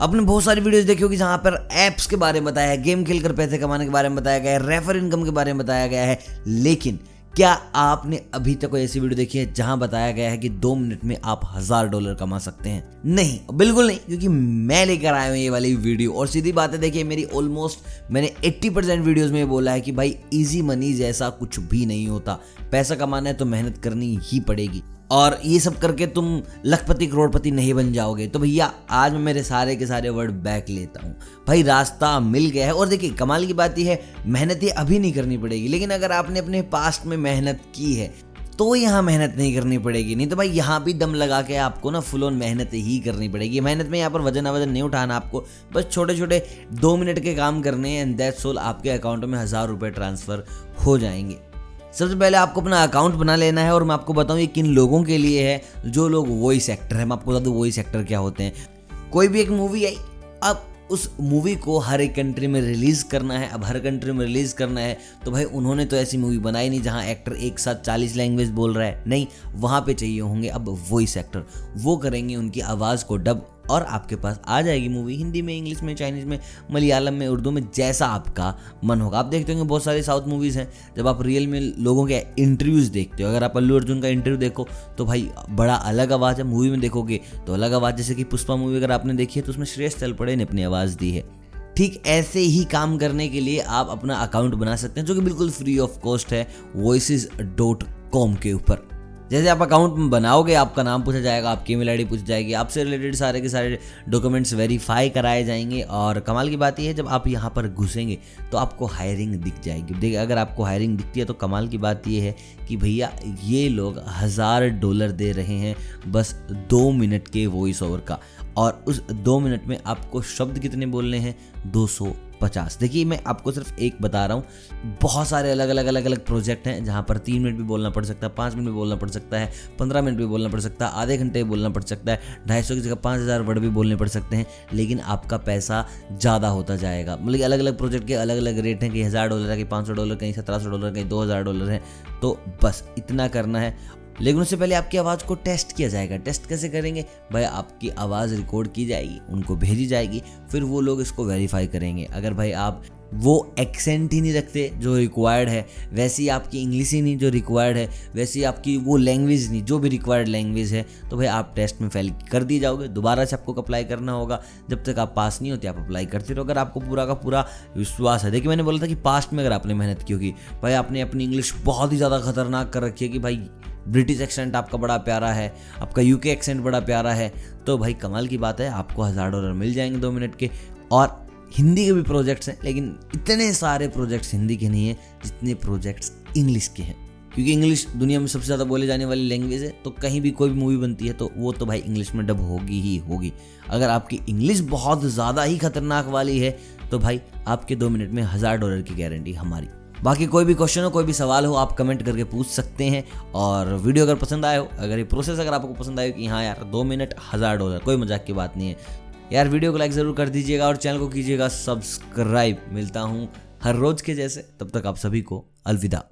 आपने बहुत सारी वीडियोस देखी होगी जहाँ पर एप्स के बारे में बताया है गेम खेलकर पैसे कमाने के बारे में बताया गया है रेफर इनकम के बारे में बताया गया है। लेकिन क्या आपने अभी तक कोई ऐसी वीडियो देखी है जहाँ बताया गया है कि दो मिनट में आप हज़ार डॉलर कमा सकते हैं? नहीं, बिल्कुल नहीं, क्योंकि मैं लेकर आया हूँ ये वाली वीडियो और सीधी बात है, देखिए, मेरी ऑलमोस्ट मैंने 80 परसेंट वीडियोज़ में बोला है कि भाई इजी मनी जैसा कुछ भी नहीं होता। पैसा कमाना है तो मेहनत करनी ही पड़ेगी। और ये सब करके तुम लखपति, करोड़पति नहीं बन जाओगे। तो भैया, आज मैं मेरे सारे के सारे वर्ड बैक लेता हूँ। भाई, रास्ता मिल गया है और देखिए, कमाल की बात यह है, मेहनत ये अभी नहीं करनी पड़ेगी। लेकिन अगर आपने अपने पास्ट में मेहनत की है तो यहाँ मेहनत नहीं करनी पड़ेगी। नहीं तो भाई, यहाँ भी दम लगा के आपको ना फुल ऑन मेहनत ही करनी पड़ेगी। मेहनत में यहाँ पर वज़न वज़न नहीं उठाना आपको। बस छोटे छोटे दो मिनट के काम करने हैं एंड दैट सोल आपके अकाउंट में हज़ार रुपये ट्रांसफ़र हो जाएँगे। सबसे पहले आपको अपना अकाउंट बना लेना है और मैं आपको बताऊँ ये किन लोगों के लिए है, जो लोग वॉइस एक्टर है। मैं आपको बता दूँ वॉइस एक्टर क्या होते हैं। कोई भी एक मूवी आई अब उस मूवी को हर एक कंट्री में रिलीज़ करना है। अब हर कंट्री में रिलीज़ करना है तो भाई उन्होंने तो ऐसी मूवी बनाई नहीं जहाँ एक्टर एक साथ चालीस लैंग्वेज बोल रहा है। नहीं, वहाँ पे चाहिए होंगे अब वॉइस एक्टर वो करेंगे उनकी आवाज़ को डब और आपके पास आ जाएगी मूवी हिंदी में इंग्लिश में चाइनीज़ में, मलयालम में, उर्दू में, जैसा आपका मन होगा। आप देखते होंगे बहुत सारी साउथ मूवीज़ हैं, जब आप रियल में लोगों के इंटरव्यूज़ देखते हो। अगर आप अल्लू अर्जुन का इंटरव्यू देखो तो भाई बड़ा अलग आवाज़ है मूवी में देखोगे तो अलग आवाज़, जैसे कि पुष्पा मूवी अगर आपने देखी है तो उसमें श्रेष्ठ चलपड़े ने अपनी आवाज़ दी है। ठीक ऐसे ही काम करने के लिए आप अपना अकाउंट बना सकते हैं, जो कि बिल्कुल फ्री ऑफ़ कॉस्ट है वॉइस डॉट कॉम के ऊपर। जैसे आप अकाउंट बनाओगे, आपका नाम पूछा जाएगा, आपकी ईमेल आईडी पूछी जाएगी, आपसे रिलेटेड सारे के सारे डॉक्यूमेंट्स वेरीफाई कराए जाएँगे और कमाल की बात यह है, जब आप यहाँ पर घुसेंगे तो आपको हायरिंग दिख जाएगी। देखिए, अगर आपको हायरिंग दिखती है तो कमाल की बात यह है कि भैया, ये लोग हज़ार डॉलर दे रहे हैं बस दो मिनट के वॉइस ओवर का और उस दो मिनट में आपको शब्द कितने बोलने हैं? दो सौ पचास। देखिए, मैं आपको सिर्फ़ एक बता रहा हूँ, बहुत सारे अलग अलग अलग अलग प्रोजेक्ट हैं, जहाँ पर तीन मिनट भी बोलना पड़ सकता है, पाँच मिनट भी बोलना पड़ सकता है, पंद्रह मिनट भी बोलना पड़ सकता है, आधे घंटे भी बोलना पड़ सकता है, ढाई सौ की जगह पाँच हज़ार वर्ड भी बोलने पड़ सकते हैं, लेकिन आपका पैसा ज़्यादा होता जाएगा। मतलब अलग अलग प्रोजेक्ट के अलग अलग रेट हैं कहीं हज़ार डॉलर है कहीं पाँच सौ डॉलर कहीं सत्रह सौ डॉलर कहीं दो हज़ार डॉलर है तो बस इतना करना है। लेकिन उससे पहले आपकी आवाज़ को टेस्ट किया जाएगा। टेस्ट कैसे करेंगे? भाई, आपकी आवाज़ रिकॉर्ड की जाएगी, उनको भेजी जाएगी, फिर वो लोग इसको वेरीफाई करेंगे। अगर भाई आप वो एक्सेंट ही नहीं रखते जो रिक्वायर्ड है, वैसी आपकी इंग्लिश ही नहीं जो रिक्वायर्ड है, वैसी आपकी वो लैंग्वेज नहीं, जो भी रिक्वायर्ड लैंग्वेज है तो भाई आप टेस्ट में फेल कर दी जाओगे। दोबारा से आपको अप्लाई करना होगा। जब तक आप पास नहीं होते, आप अप्लाई करते रहो। अगर आपको पूरा का पूरा विश्वास है, देखिए मैंने बोला था कि पास्ट में अगर आपने मेहनत की होगी, भाई आपने अपनी इंग्लिश बहुत ही ज़्यादा खतरनाक कर रखी है कि भाई ब्रिटिश एक्सेंट आपका बड़ा प्यारा है, आपका यूके एक्सेंट बड़ा प्यारा है तो भाई कमाल की बात है, आपको हज़ार डॉलर मिल जाएँगे दो मिनट के। और हिंदी के भी प्रोजेक्ट्स हैं, लेकिन इतने सारे प्रोजेक्ट्स हिंदी के नहीं हैं, जितने प्रोजेक्ट्स इंग्लिश के हैं। क्योंकि इंग्लिश दुनिया में सबसे ज़्यादा बोले जाने वाली लैंग्वेज है तो कहीं भी कोई भी मूवी बनती है तो वो तो भाई इंग्लिश में डब होगी ही होगी। अगर आपकी इंग्लिश बहुत ज़्यादा ही खतरनाक वाली है तो भाई आपके दो मिनट में हज़ार डॉलर की गारंटी हमारी। बाकी कोई भी क्वेश्चन हो, कोई भी सवाल हो, आप कमेंट करके पूछ सकते हैं। और वीडियो अगर पसंद आए हो, अगर ये प्रोसेस अगर आपको पसंद आए कि हाँ यार, दो मिनट हज़ार डॉलर कोई मज़ाक की बात नहीं है। यार वीडियो को लाइक ज़रूर कर दीजिएगा और चैनल को कीजिएगा सब्सक्राइब मिलता हूँ हर रोज़ के जैसे, तब तक आप सभी को अलविदा।